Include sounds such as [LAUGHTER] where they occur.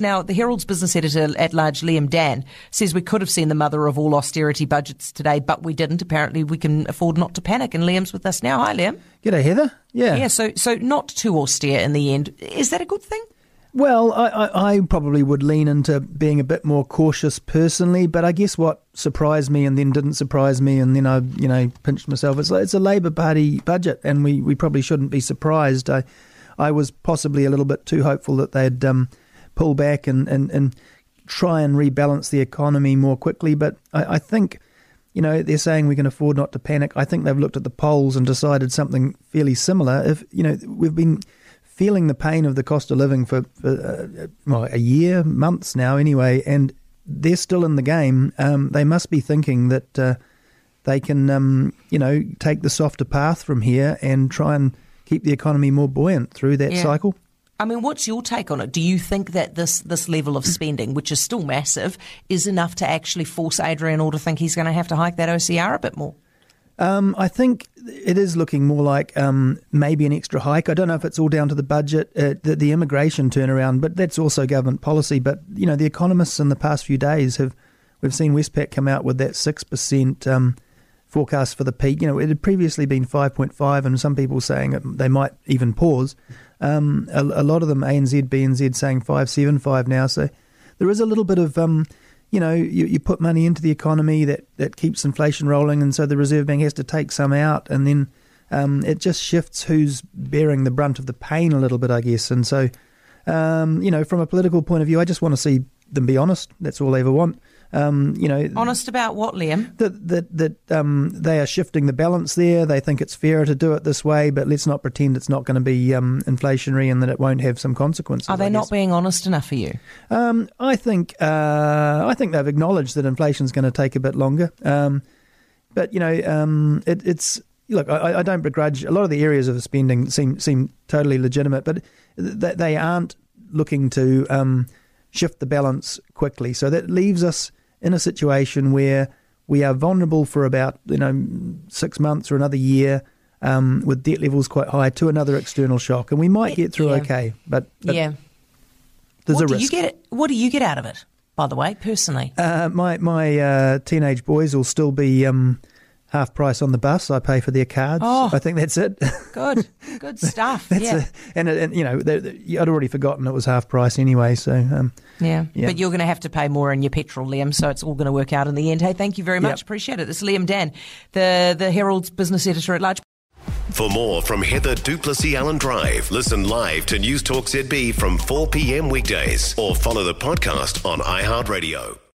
Now, the Herald's business editor at large, Liam Dann, says we could have seen the mother of all austerity budgets today, but we didn't. Apparently, we can afford not to panic. And Liam's with us now. Hi, Liam. G'day, Heather. Yeah. Yeah, so, so not too austere in the end. Is that a good thing? Well, I, I, I, probably would lean into being a bit more cautious personally, but I guess what surprised me and then didn't surprise me, and then I, you know, pinched myself. It's it's a Labour Party budget, and we, we probably shouldn't be surprised. I I was possibly a little bit too hopeful that they'd um, pull back and, and, and try and rebalance the economy more quickly, but I, I think. You know, they're saying we can afford not to panic. I think they've looked at the polls and decided something fairly similar. If you know, we've been feeling the pain of the cost of living for, for uh, well, a year, months now, anyway, and they're still in the game. Um, they must be thinking that uh, they can, um, you know, take the softer path from here and try and keep the economy more buoyant through that Yeah. cycle. I mean, what's your take on it? Do you think that this, this level of spending, which is still massive, is enough to actually force Adrian Orr to think he's going to have to hike that OCR a bit more? Um, I think it is looking more like um, maybe an extra hike. I don't know if it's all down to the budget, uh, the, the immigration turnaround, but that's also government policy. But you know, the economists in the past few days have we've seen Westpac come out with that six percent um, forecast for the peak. You know, it had previously been five point five, and some people saying it, they might even pause. Um, a, a lot of them, ANZ, BNZ, saying five seven five now. So there is a little bit of um, you know, you, you put money into the economy that, that keeps inflation rolling, and so the Reserve Bank has to take some out, and then um, it just shifts who's bearing the brunt of the pain a little bit, I guess. And so, um, you know, from a political point of view, I just want to see them be honest. That's all I ever want. Um, you know, Honest about what, Liam? that that that um, they are shifting the balance there. They think it's fairer to do it this way, but let's not pretend it's not going to be um, inflationary and that it won't have some consequences. Are they not being honest enough for you? Um, I think uh, I think they've acknowledged that inflation is going to take a bit longer. Um, but you know, um, it, it's look. I, I don't begrudge a lot of the areas of spending seem seem totally legitimate, but th- they aren't looking to um, shift the balance quickly. So that leaves us in a situation where we are vulnerable for about you know six months or another year. Um, with debt levels quite high to another external shock, and we might get through Yeah. okay, but, but yeah. there's what a do risk. you get? What do you get out of it? By the way, personally, Uh, my my uh, teenage boys will still be um, half price on the bus. I pay for their cards. Oh. I think that's it. [LAUGHS] good, good stuff. that's yeah. a, and, and you know, they- they- I'd already forgotten it was half price anyway. So um, Yeah. Yeah. But you're going to have to pay more in your petrol, Liam, so it's all going to work out in the end. Hey, thank you very much. Yep. Appreciate it. It's Liam Dann, the, the Herald's business editor at large. For more from Heather du Plessis-Allen Drive, listen live to News Talk ZB from 4 p.m. weekdays or follow the podcast on iHeartRadio.